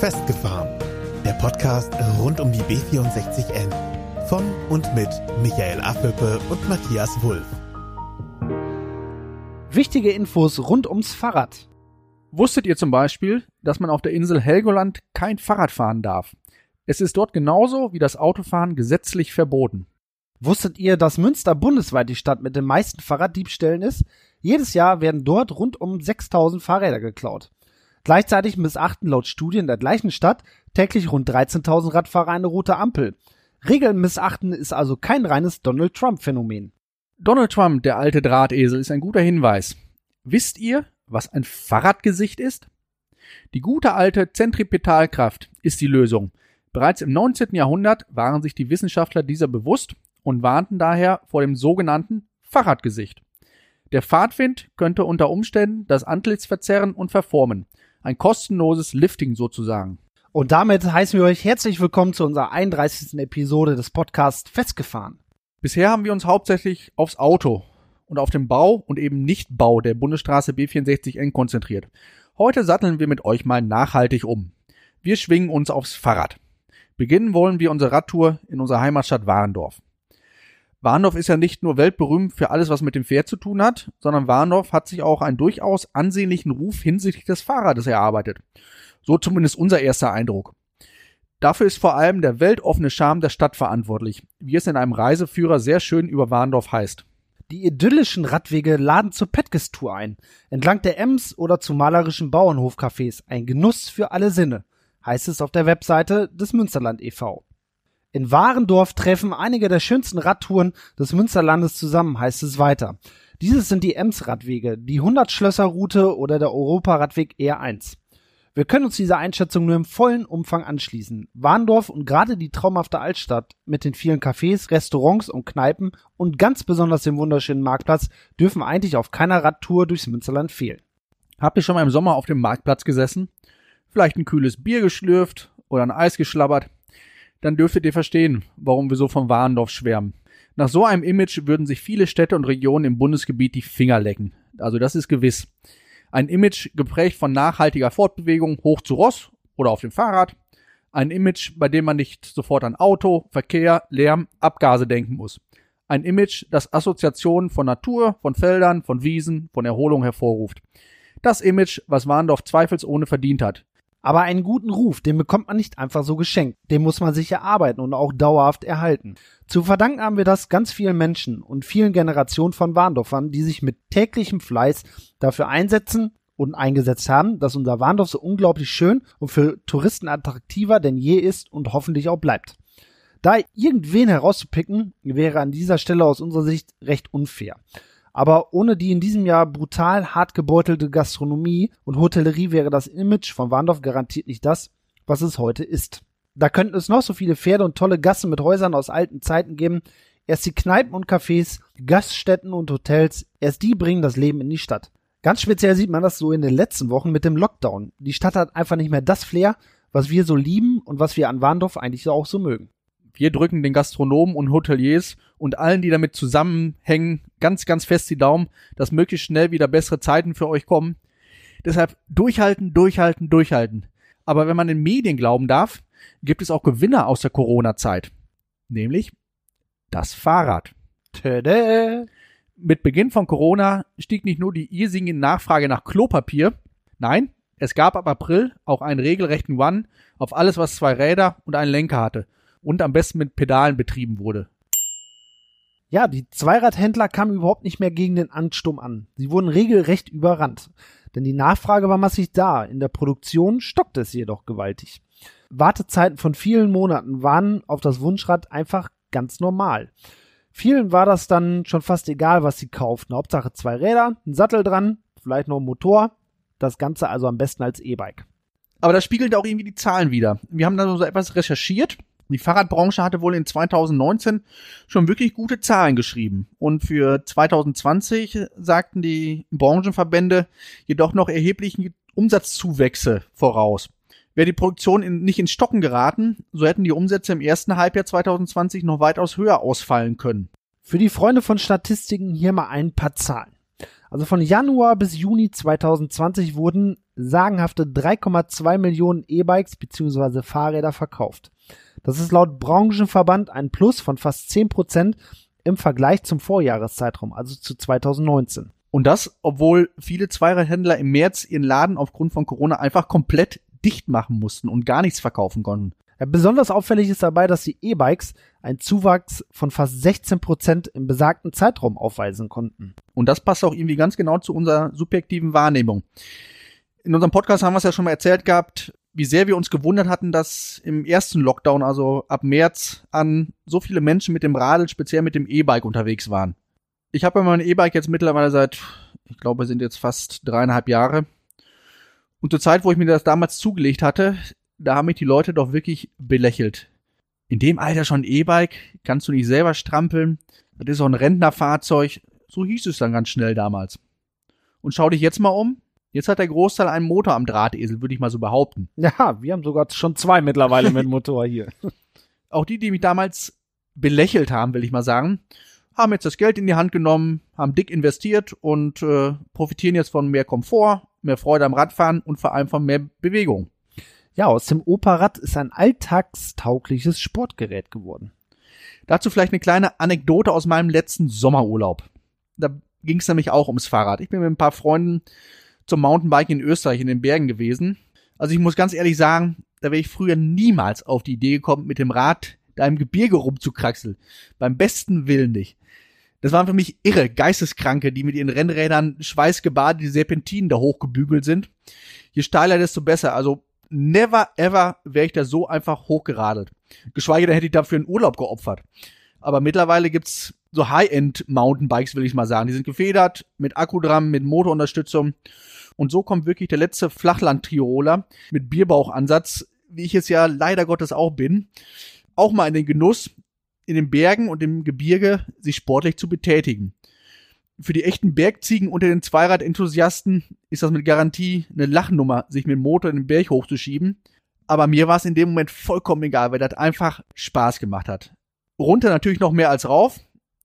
Festgefahren. Der Podcast rund um die B64N. Von und mit Michael Affelpe und Matthias Wulff. Wichtige Infos rund ums Fahrrad. Wusstet ihr zum Beispiel, dass man auf der Insel Helgoland kein Fahrrad fahren darf? Es ist dort genauso wie das Autofahren gesetzlich verboten. Wusstet ihr, dass Münster bundesweit die Stadt mit den meisten Fahrraddiebstählen ist? Jedes Jahr werden dort rund um 6000 Fahrräder geklaut. Gleichzeitig missachten laut Studien der gleichen Stadt täglich rund 13.000 Radfahrer eine rote Ampel. Regeln missachten ist also kein reines Donald Trump-Phänomen. Donald Trump, der alte Drahtesel, ist ein guter Hinweis. Wisst ihr, was ein Fahrradgesicht ist? Die gute alte Zentripetalkraft ist die Lösung. Bereits im 19. Jahrhundert waren sich die Wissenschaftler dieser bewusst und warnten daher vor dem sogenannten Fahrradgesicht. Der Fahrtwind könnte unter Umständen das Antlitz verzerren und verformen. Ein kostenloses Lifting sozusagen. Und damit heißen wir euch herzlich willkommen zu unserer 31. Episode des Podcasts Festgefahren. Bisher haben wir uns hauptsächlich aufs Auto und auf den Bau und eben Nichtbau der Bundesstraße B64N konzentriert. Heute satteln wir mit euch mal nachhaltig um. Wir schwingen uns aufs Fahrrad. Beginnen wollen wir unsere Radtour in unserer Heimatstadt Warendorf. Warndorf ist ja nicht nur weltberühmt für alles, was mit dem Pferd zu tun hat, sondern Warndorf hat sich auch einen durchaus ansehnlichen Ruf hinsichtlich des Fahrrades erarbeitet. So zumindest unser erster Eindruck. Dafür ist vor allem der weltoffene Charme der Stadt verantwortlich, wie es in einem Reiseführer sehr schön über Warndorf heißt. Die idyllischen Radwege laden zur Petges-Tour ein, entlang der Ems oder zu malerischen Bauernhofcafés, ein Genuss für alle Sinne, heißt es auf der Webseite des Münsterland e.V. In Warendorf treffen einige der schönsten Radtouren des Münsterlandes zusammen, heißt es weiter. Dieses sind die Ems-Radwege, die 100-Schlösser-Route oder der Europaradweg R1. Wir können uns dieser Einschätzung nur im vollen Umfang anschließen. Warndorf und gerade die traumhafte Altstadt mit den vielen Cafés, Restaurants und Kneipen und ganz besonders dem wunderschönen Marktplatz dürfen eigentlich auf keiner Radtour durchs Münsterland fehlen. Habt ihr schon mal im Sommer auf dem Marktplatz gesessen? Vielleicht ein kühles Bier geschlürft oder ein Eis geschlabbert? Dann dürftet ihr verstehen, warum wir so von Warendorf schwärmen. Nach so einem Image würden sich viele Städte und Regionen im Bundesgebiet die Finger lecken. Also das ist gewiss. Ein Image geprägt von nachhaltiger Fortbewegung hoch zu Ross oder auf dem Fahrrad. Ein Image, bei dem man nicht sofort an Auto, Verkehr, Lärm, Abgase denken muss. Ein Image, das Assoziationen von Natur, von Feldern, von Wiesen, von Erholung hervorruft. Das Image, was Warndorf zweifelsohne verdient hat. Aber einen guten Ruf, den bekommt man nicht einfach so geschenkt. Den muss man sich erarbeiten und auch dauerhaft erhalten. Zu verdanken haben wir das ganz vielen Menschen und vielen Generationen von Warndorfern, die sich mit täglichem Fleiß dafür einsetzen und eingesetzt haben, dass unser Warndorf so unglaublich schön und für Touristen attraktiver denn je ist und hoffentlich auch bleibt. Da irgendwen herauszupicken, wäre an dieser Stelle aus unserer Sicht recht unfair. Aber ohne die in diesem Jahr brutal hart gebeutelte Gastronomie und Hotellerie wäre das Image von Warndorf garantiert nicht das, was es heute ist. Da könnten es noch so viele Pferde und tolle Gassen mit Häusern aus alten Zeiten geben. Erst die Kneipen und Cafés, Gaststätten und Hotels, erst die bringen das Leben in die Stadt. Ganz speziell sieht man das so in den letzten Wochen mit dem Lockdown. Die Stadt hat einfach nicht mehr das Flair, was wir so lieben und was wir an Warndorf eigentlich auch so mögen. Wir drücken den Gastronomen und Hoteliers und allen, die damit zusammenhängen, ganz, ganz fest die Daumen, dass möglichst schnell wieder bessere Zeiten für euch kommen. Deshalb durchhalten, durchhalten, durchhalten. Aber wenn man den Medien glauben darf, gibt es auch Gewinner aus der Corona-Zeit. Nämlich das Fahrrad. Tada. Mit Beginn von Corona stieg nicht nur die irrsinnige Nachfrage nach Klopapier, nein, es gab ab April auch einen regelrechten One auf alles, was zwei Räder und einen Lenker hatte und am besten mit Pedalen betrieben wurde. Ja, die Zweiradhändler kamen überhaupt nicht mehr gegen den Ansturm an. Sie wurden regelrecht überrannt. Denn die Nachfrage war massig da. In der Produktion stockte es jedoch gewaltig. Wartezeiten von vielen Monaten waren auf das Wunschrad einfach ganz normal. Vielen war das dann schon fast egal, was sie kauften. Hauptsache zwei Räder, ein Sattel dran, vielleicht noch ein Motor. Das Ganze also am besten als E-Bike. Aber das spiegelt auch irgendwie die Zahlen wieder. Wir haben da so etwas recherchiert die Fahrradbranche hatte wohl in 2019 schon wirklich gute Zahlen geschrieben. Und für 2020 sagten die Branchenverbände jedoch noch erheblichen Umsatzzuwächse voraus. Wäre die Produktion in, nicht ins Stocken geraten, so hätten die Umsätze im ersten Halbjahr 2020 noch weitaus höher ausfallen können. Für die Freunde von Statistiken hier mal ein paar Zahlen. Also von Januar bis Juni 2020 wurden sagenhafte 3,2 Millionen E-Bikes bzw. Fahrräder verkauft. Das ist laut Branchenverband ein Plus von fast 10 Prozent im Vergleich zum Vorjahreszeitraum, also zu 2019. Und das, obwohl viele Zweiradhändler im März ihren Laden aufgrund von Corona einfach komplett dicht machen mussten und gar nichts verkaufen konnten. Ja, besonders auffällig ist dabei, dass die E-Bikes einen Zuwachs von fast 16 Prozent im besagten Zeitraum aufweisen konnten. Und das passt auch irgendwie ganz genau zu unserer subjektiven Wahrnehmung. In unserem Podcast haben wir es ja schon mal erzählt gehabt, wie sehr wir uns gewundert hatten, dass im ersten Lockdown, also ab März an, so viele Menschen mit dem Radl, speziell mit dem E-Bike unterwegs waren. Ich habe mein E-Bike jetzt mittlerweile seit, ich glaube, sind jetzt fast dreieinhalb Jahre. Und zur Zeit, wo ich mir das damals zugelegt hatte, da haben mich die Leute doch wirklich belächelt. In dem Alter schon E-Bike, kannst du nicht selber strampeln. Das ist auch ein Rentnerfahrzeug. So hieß es dann ganz schnell damals. Und schau dich jetzt mal um. Jetzt hat der Großteil einen Motor am Drahtesel, würde ich mal so behaupten. Ja, wir haben sogar schon zwei mittlerweile mit Motor hier. Auch die, die mich damals belächelt haben, will ich mal sagen, haben jetzt das Geld in die Hand genommen, haben dick investiert und äh, profitieren jetzt von mehr Komfort, mehr Freude am Radfahren und vor allem von mehr Bewegung. Ja, aus dem Operrad ist ein alltagstaugliches Sportgerät geworden. Dazu vielleicht eine kleine Anekdote aus meinem letzten Sommerurlaub. Da ging es nämlich auch ums Fahrrad. Ich bin mit ein paar Freunden zum Mountainbiking in Österreich in den Bergen gewesen. Also ich muss ganz ehrlich sagen, da wäre ich früher niemals auf die Idee gekommen, mit dem Rad da im Gebirge rumzukraxeln. Beim besten Willen nicht. Das waren für mich irre Geisteskranke, die mit ihren Rennrädern schweißgebadet die Serpentinen da hochgebügelt sind. Je steiler, desto besser. Also never ever wäre ich da so einfach hochgeradelt. Geschweige denn hätte ich dafür einen Urlaub geopfert. Aber mittlerweile gibt's so High-End Mountainbikes, will ich mal sagen. Die sind gefedert, mit Akku mit Motorunterstützung. Und so kommt wirklich der letzte Flachland-Trioler mit Bierbauchansatz, wie ich es ja leider Gottes auch bin, auch mal in den Genuss, in den Bergen und im Gebirge sich sportlich zu betätigen. Für die echten Bergziegen unter den Zweirad-Enthusiasten ist das mit Garantie eine Lachnummer, sich mit dem Motor in den Berg hochzuschieben. Aber mir war es in dem Moment vollkommen egal, weil das einfach Spaß gemacht hat. Runter natürlich noch mehr als rauf,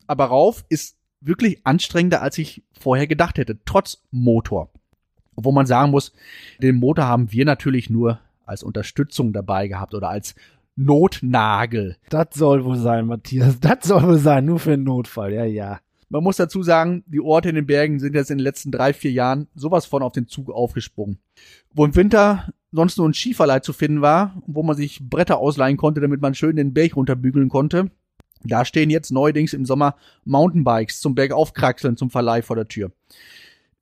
aber rauf ist wirklich anstrengender, als ich vorher gedacht hätte, trotz Motor. Obwohl man sagen muss, den Motor haben wir natürlich nur als Unterstützung dabei gehabt oder als Notnagel. Das soll wohl sein, Matthias. Das soll wohl sein, nur für einen Notfall, ja, ja. Man muss dazu sagen, die Orte in den Bergen sind jetzt in den letzten drei, vier Jahren sowas von auf den Zug aufgesprungen. Wo im Winter sonst nur ein Schieferlei zu finden war, wo man sich Bretter ausleihen konnte, damit man schön den Berg runterbügeln konnte. Da stehen jetzt neuerdings im Sommer Mountainbikes zum Bergaufkraxeln zum Verleih vor der Tür.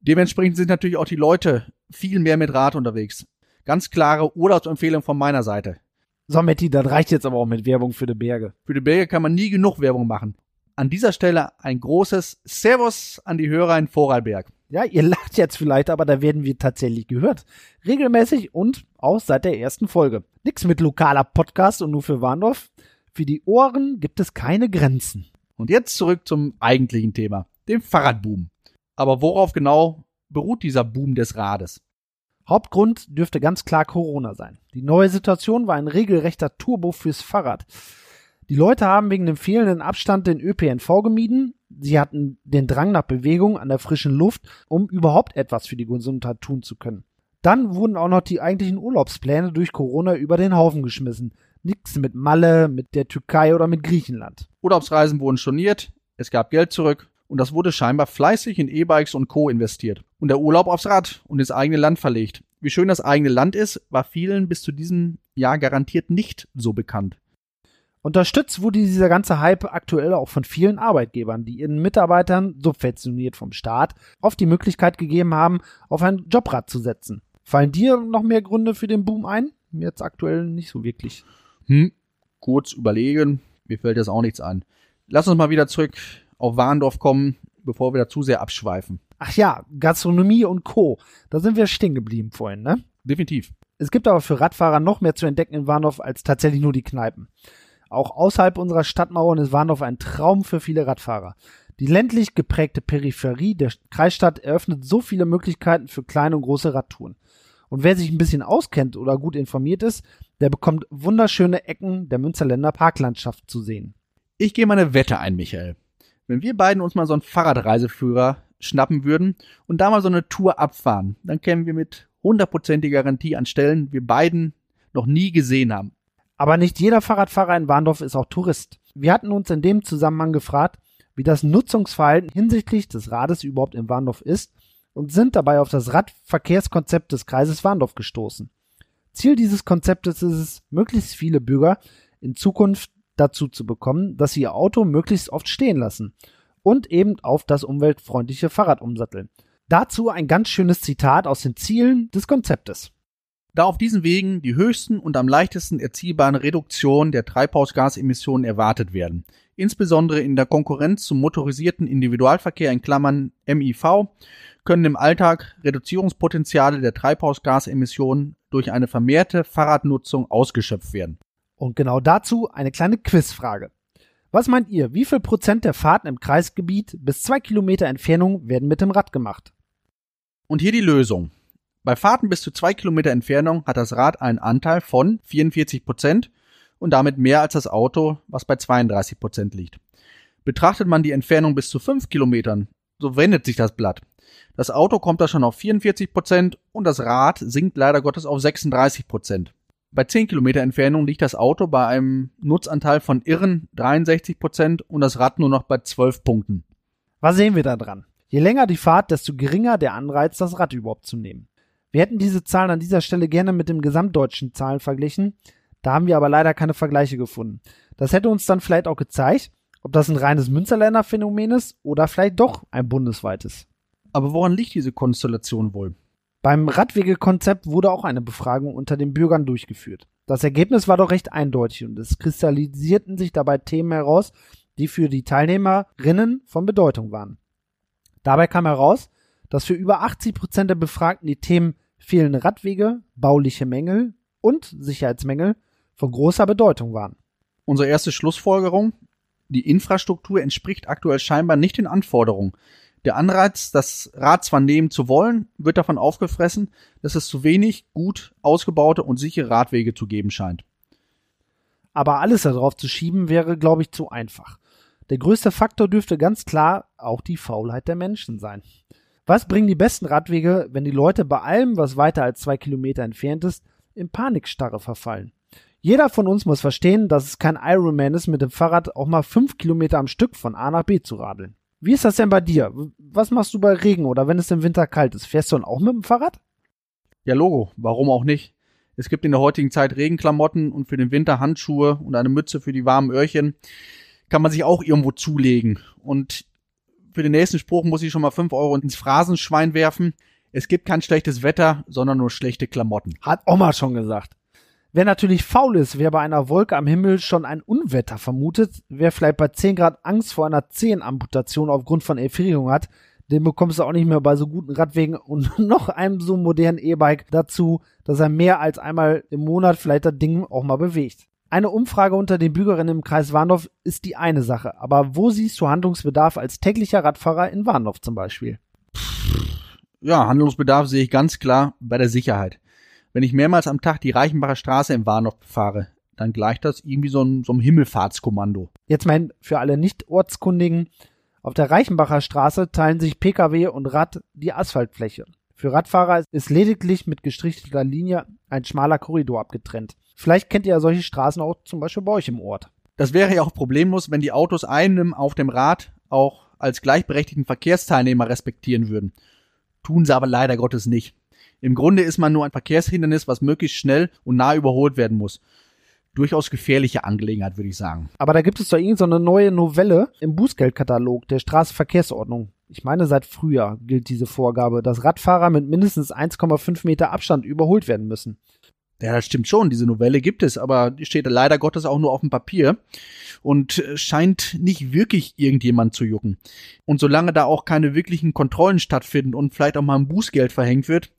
Dementsprechend sind natürlich auch die Leute viel mehr mit Rad unterwegs. Ganz klare Urlaubsempfehlung von meiner Seite. So, Matti, das reicht jetzt aber auch mit Werbung für die Berge. Für die Berge kann man nie genug Werbung machen. An dieser Stelle ein großes Servus an die Hörer in Vorarlberg. Ja, ihr lacht jetzt vielleicht, aber da werden wir tatsächlich gehört. Regelmäßig und auch seit der ersten Folge. Nix mit lokaler Podcast und nur für Warndorf. Für die Ohren gibt es keine Grenzen. Und jetzt zurück zum eigentlichen Thema, dem Fahrradboom. Aber worauf genau beruht dieser Boom des Rades? Hauptgrund dürfte ganz klar Corona sein. Die neue Situation war ein regelrechter Turbo fürs Fahrrad. Die Leute haben wegen dem fehlenden Abstand den ÖPNV gemieden. Sie hatten den Drang nach Bewegung an der frischen Luft, um überhaupt etwas für die Gesundheit tun zu können. Dann wurden auch noch die eigentlichen Urlaubspläne durch Corona über den Haufen geschmissen. Nichts mit Malle, mit der Türkei oder mit Griechenland. Urlaubsreisen wurden storniert, es gab Geld zurück und das wurde scheinbar fleißig in E-Bikes und Co. investiert. Und der Urlaub aufs Rad und ins eigene Land verlegt. Wie schön das eigene Land ist, war vielen bis zu diesem Jahr garantiert nicht so bekannt. Unterstützt wurde dieser ganze Hype aktuell auch von vielen Arbeitgebern, die ihren Mitarbeitern, subventioniert vom Staat, oft die Möglichkeit gegeben haben, auf ein Jobrad zu setzen. Fallen dir noch mehr Gründe für den Boom ein? Mir jetzt aktuell nicht so wirklich. Hm, kurz überlegen, mir fällt jetzt auch nichts ein. Lass uns mal wieder zurück auf Warndorf kommen, bevor wir da zu sehr abschweifen. Ach ja, Gastronomie und Co. Da sind wir stehen geblieben vorhin, ne? Definitiv. Es gibt aber für Radfahrer noch mehr zu entdecken in Warndorf als tatsächlich nur die Kneipen. Auch außerhalb unserer Stadtmauern ist Warndorf ein Traum für viele Radfahrer. Die ländlich geprägte Peripherie der Kreisstadt eröffnet so viele Möglichkeiten für kleine und große Radtouren. Und wer sich ein bisschen auskennt oder gut informiert ist, der bekommt wunderschöne Ecken der Münsterländer Parklandschaft zu sehen. Ich gehe mal eine Wette ein, Michael. Wenn wir beiden uns mal so einen Fahrradreiseführer schnappen würden und da mal so eine Tour abfahren, dann kämen wir mit hundertprozentige Garantie an Stellen wir beiden noch nie gesehen haben. Aber nicht jeder Fahrradfahrer in Warndorf ist auch Tourist. Wir hatten uns in dem Zusammenhang gefragt, wie das Nutzungsverhalten hinsichtlich des Rades überhaupt in Warndorf ist und sind dabei auf das Radverkehrskonzept des Kreises Warndorf gestoßen. Ziel dieses Konzeptes ist es, möglichst viele Bürger in Zukunft dazu zu bekommen, dass sie ihr Auto möglichst oft stehen lassen und eben auf das umweltfreundliche Fahrrad umsatteln. Dazu ein ganz schönes Zitat aus den Zielen des Konzeptes. Da auf diesen Wegen die höchsten und am leichtesten erzielbaren Reduktionen der Treibhausgasemissionen erwartet werden, insbesondere in der Konkurrenz zum motorisierten Individualverkehr in Klammern MIV, können im Alltag Reduzierungspotenziale der Treibhausgasemissionen durch eine vermehrte Fahrradnutzung ausgeschöpft werden. Und genau dazu eine kleine Quizfrage. Was meint ihr, wie viel Prozent der Fahrten im Kreisgebiet bis zwei Kilometer Entfernung werden mit dem Rad gemacht? Und hier die Lösung. Bei Fahrten bis zu zwei Kilometer Entfernung hat das Rad einen Anteil von 44 Prozent und damit mehr als das Auto, was bei 32 Prozent liegt. Betrachtet man die Entfernung bis zu fünf Kilometern, so wendet sich das Blatt. Das Auto kommt da schon auf 44 Prozent und das Rad sinkt leider Gottes auf 36 Prozent. Bei 10 Kilometer Entfernung liegt das Auto bei einem Nutzanteil von irren 63 Prozent und das Rad nur noch bei 12 Punkten. Was sehen wir da dran? Je länger die Fahrt, desto geringer der Anreiz, das Rad überhaupt zu nehmen. Wir hätten diese Zahlen an dieser Stelle gerne mit dem gesamtdeutschen Zahlen verglichen, da haben wir aber leider keine Vergleiche gefunden. Das hätte uns dann vielleicht auch gezeigt, ob das ein reines Münsterländer Phänomen ist oder vielleicht doch ein bundesweites. Aber woran liegt diese Konstellation wohl? Beim Radwegekonzept wurde auch eine Befragung unter den Bürgern durchgeführt. Das Ergebnis war doch recht eindeutig und es kristallisierten sich dabei Themen heraus, die für die Teilnehmerinnen von Bedeutung waren. Dabei kam heraus, dass für über 80 Prozent der Befragten die Themen fehlende Radwege, bauliche Mängel und Sicherheitsmängel von großer Bedeutung waren. Unsere erste Schlussfolgerung, die Infrastruktur entspricht aktuell scheinbar nicht den Anforderungen. Der Anreiz, das Rad zwar nehmen zu wollen, wird davon aufgefressen, dass es zu wenig gut ausgebaute und sichere Radwege zu geben scheint. Aber alles darauf zu schieben wäre, glaube ich, zu einfach. Der größte Faktor dürfte ganz klar auch die Faulheit der Menschen sein. Was bringen die besten Radwege, wenn die Leute bei allem, was weiter als zwei Kilometer entfernt ist, in Panikstarre verfallen? Jeder von uns muss verstehen, dass es kein Ironman ist, mit dem Fahrrad auch mal fünf Kilometer am Stück von A nach B zu radeln. Wie ist das denn bei dir? Was machst du bei Regen oder wenn es im Winter kalt ist? Fährst du dann auch mit dem Fahrrad? Ja, Logo. Warum auch nicht? Es gibt in der heutigen Zeit Regenklamotten und für den Winter Handschuhe und eine Mütze für die warmen Öhrchen. Kann man sich auch irgendwo zulegen. Und für den nächsten Spruch muss ich schon mal fünf Euro ins Phrasenschwein werfen. Es gibt kein schlechtes Wetter, sondern nur schlechte Klamotten. Hat Oma schon gesagt. Wer natürlich faul ist, wer bei einer Wolke am Himmel schon ein Unwetter vermutet, wer vielleicht bei 10 Grad Angst vor einer Zehenamputation aufgrund von Erfrierung hat, den bekommst du auch nicht mehr bei so guten Radwegen und noch einem so modernen E-Bike dazu, dass er mehr als einmal im Monat vielleicht das Ding auch mal bewegt. Eine Umfrage unter den Bürgerinnen im Kreis Warndorf ist die eine Sache, aber wo siehst du Handlungsbedarf als täglicher Radfahrer in Warndorf zum Beispiel? Ja, Handlungsbedarf sehe ich ganz klar bei der Sicherheit. Wenn ich mehrmals am Tag die Reichenbacher Straße im Warnow fahre, dann gleicht das irgendwie so einem, so einem Himmelfahrtskommando. Jetzt mein, für alle Nicht-Ortskundigen, auf der Reichenbacher Straße teilen sich Pkw und Rad die Asphaltfläche. Für Radfahrer ist lediglich mit gestrichelter Linie ein schmaler Korridor abgetrennt. Vielleicht kennt ihr ja solche Straßen auch zum Beispiel bei euch im Ort. Das wäre ja auch problemlos, wenn die Autos einem auf dem Rad auch als gleichberechtigten Verkehrsteilnehmer respektieren würden. Tun sie aber leider Gottes nicht. Im Grunde ist man nur ein Verkehrshindernis, was möglichst schnell und nah überholt werden muss. Durchaus gefährliche Angelegenheit, würde ich sagen. Aber da gibt es doch irgendeine so neue Novelle im Bußgeldkatalog der Straßenverkehrsordnung. Ich meine, seit Frühjahr gilt diese Vorgabe, dass Radfahrer mit mindestens 1,5 Meter Abstand überholt werden müssen. Ja, das stimmt schon. Diese Novelle gibt es, aber die steht leider Gottes auch nur auf dem Papier und äh, scheint nicht wirklich irgendjemand zu jucken. Und solange da auch keine wirklichen Kontrollen stattfinden und vielleicht auch mal ein Bußgeld verhängt wird,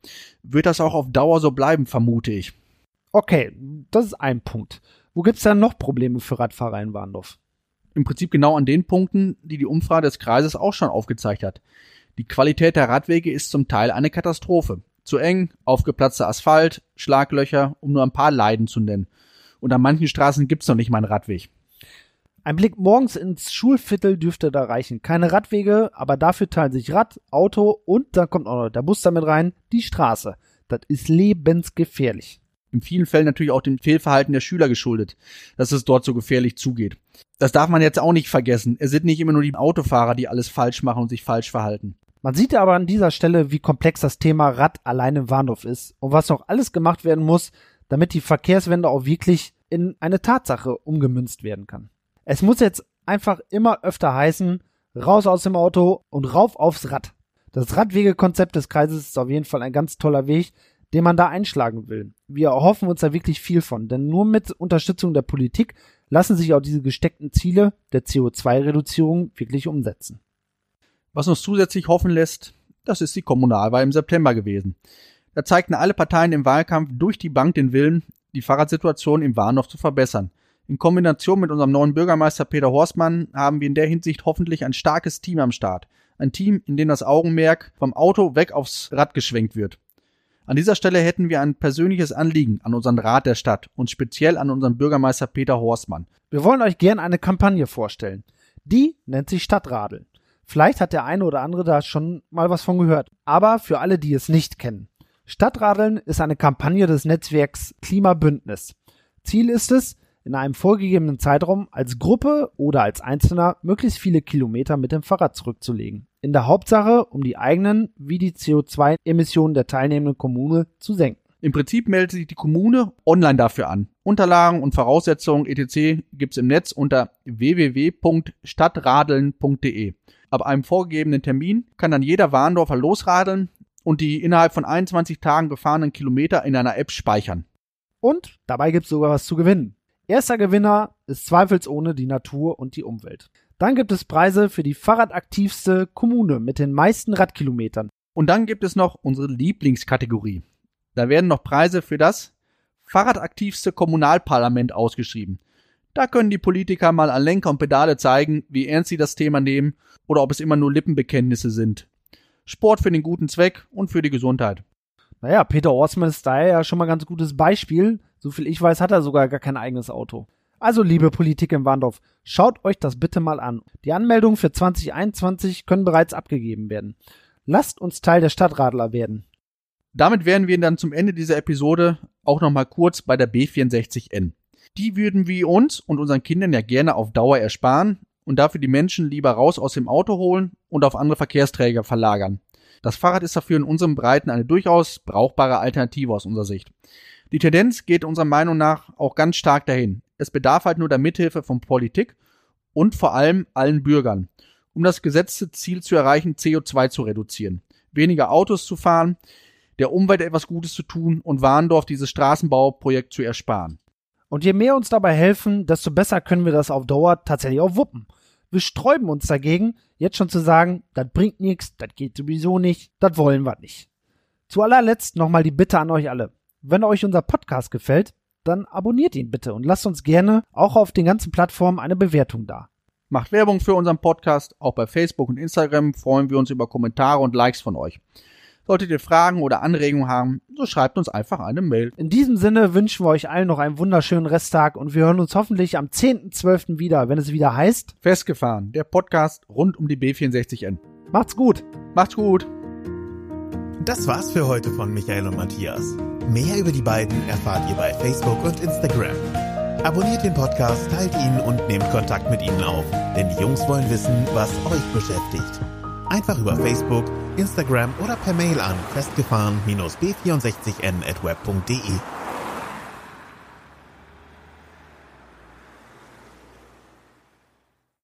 wird das auch auf Dauer so bleiben, vermute ich. Okay, das ist ein Punkt. Wo gibt's dann noch Probleme für Radfahrer in Warndorf? Im Prinzip genau an den Punkten, die die Umfrage des Kreises auch schon aufgezeigt hat. Die Qualität der Radwege ist zum Teil eine Katastrophe. Zu eng, aufgeplatzter Asphalt, Schlaglöcher, um nur ein paar Leiden zu nennen. Und an manchen Straßen gibt's noch nicht mal einen Radweg. Ein Blick morgens ins Schulviertel dürfte da reichen. Keine Radwege, aber dafür teilen sich Rad, Auto und dann kommt auch noch der Bus damit rein, die Straße. das ist lebensgefährlich. In vielen Fällen natürlich auch dem Fehlverhalten der Schüler geschuldet, dass es dort so gefährlich zugeht. Das darf man jetzt auch nicht vergessen. Es sind nicht immer nur die Autofahrer, die alles falsch machen und sich falsch verhalten. Man sieht aber an dieser Stelle, wie komplex das Thema Rad allein im Warndorf ist und was noch alles gemacht werden muss, damit die Verkehrswende auch wirklich in eine Tatsache umgemünzt werden kann. Es muss jetzt einfach immer öfter heißen, raus aus dem Auto und rauf aufs Rad. Das Radwegekonzept des Kreises ist auf jeden Fall ein ganz toller Weg, den man da einschlagen will. Wir erhoffen uns da wirklich viel von, denn nur mit Unterstützung der Politik lassen sich auch diese gesteckten Ziele der CO2-Reduzierung wirklich umsetzen. Was uns zusätzlich hoffen lässt, das ist die Kommunalwahl im September gewesen. Da zeigten alle Parteien im Wahlkampf durch die Bank den Willen, die Fahrradsituation im Warnow zu verbessern. In Kombination mit unserem neuen Bürgermeister Peter Horstmann haben wir in der Hinsicht hoffentlich ein starkes Team am Start. Ein Team, in dem das Augenmerk vom Auto weg aufs Rad geschwenkt wird. An dieser Stelle hätten wir ein persönliches Anliegen an unseren Rat der Stadt und speziell an unseren Bürgermeister Peter Horstmann. Wir wollen euch gern eine Kampagne vorstellen. Die nennt sich Stadtradeln. Vielleicht hat der eine oder andere da schon mal was von gehört. Aber für alle, die es nicht kennen. Stadtradeln ist eine Kampagne des Netzwerks Klimabündnis. Ziel ist es, in einem vorgegebenen Zeitraum als Gruppe oder als Einzelner möglichst viele Kilometer mit dem Fahrrad zurückzulegen. In der Hauptsache, um die eigenen wie die CO2-Emissionen der teilnehmenden Kommune zu senken. Im Prinzip meldet sich die Kommune online dafür an. Unterlagen und Voraussetzungen etc. gibt's im Netz unter www.stadtradeln.de. Ab einem vorgegebenen Termin kann dann jeder Warndorfer losradeln und die innerhalb von 21 Tagen gefahrenen Kilometer in einer App speichern. Und dabei gibt's sogar was zu gewinnen. Erster Gewinner ist zweifelsohne die Natur und die Umwelt. Dann gibt es Preise für die fahrradaktivste Kommune mit den meisten Radkilometern. Und dann gibt es noch unsere Lieblingskategorie. Da werden noch Preise für das fahrradaktivste Kommunalparlament ausgeschrieben. Da können die Politiker mal an Lenker und Pedale zeigen, wie ernst sie das Thema nehmen oder ob es immer nur Lippenbekenntnisse sind. Sport für den guten Zweck und für die Gesundheit. Naja, Peter Orsman ist daher ja schon mal ein ganz gutes Beispiel. Soviel ich weiß, hat er sogar gar kein eigenes Auto. Also, liebe Politik im Warndorf, schaut euch das bitte mal an. Die Anmeldungen für 2021 können bereits abgegeben werden. Lasst uns Teil der Stadtradler werden. Damit wären wir dann zum Ende dieser Episode auch nochmal kurz bei der B64N. Die würden wir uns und unseren Kindern ja gerne auf Dauer ersparen und dafür die Menschen lieber raus aus dem Auto holen und auf andere Verkehrsträger verlagern. Das Fahrrad ist dafür in unserem Breiten eine durchaus brauchbare Alternative aus unserer Sicht. Die Tendenz geht unserer Meinung nach auch ganz stark dahin. Es bedarf halt nur der Mithilfe von Politik und vor allem allen Bürgern, um das gesetzte Ziel zu erreichen, CO2 zu reduzieren, weniger Autos zu fahren, der Umwelt etwas Gutes zu tun und Warndorf dieses Straßenbauprojekt zu ersparen. Und je mehr uns dabei helfen, desto besser können wir das auf Dauer tatsächlich auch wuppen. Wir sträuben uns dagegen, jetzt schon zu sagen, das bringt nichts, das geht sowieso nicht, das wollen wir nicht. Zu allerletzt nochmal die Bitte an euch alle. Wenn euch unser Podcast gefällt, dann abonniert ihn bitte und lasst uns gerne auch auf den ganzen Plattformen eine Bewertung da. Macht Werbung für unseren Podcast, auch bei Facebook und Instagram freuen wir uns über Kommentare und Likes von euch. Solltet ihr Fragen oder Anregungen haben, so schreibt uns einfach eine Mail. In diesem Sinne wünschen wir euch allen noch einen wunderschönen Resttag und wir hören uns hoffentlich am 10.12. wieder, wenn es wieder heißt Festgefahren, der Podcast rund um die B64N. Macht's gut. Macht's gut. Das war's für heute von Michael und Matthias. Mehr über die beiden erfahrt ihr bei Facebook und Instagram. Abonniert den Podcast, teilt ihn und nehmt Kontakt mit ihnen auf, denn die Jungs wollen wissen, was euch beschäftigt. Einfach über Facebook, Instagram oder per Mail an festgefahren-b64n at web.de.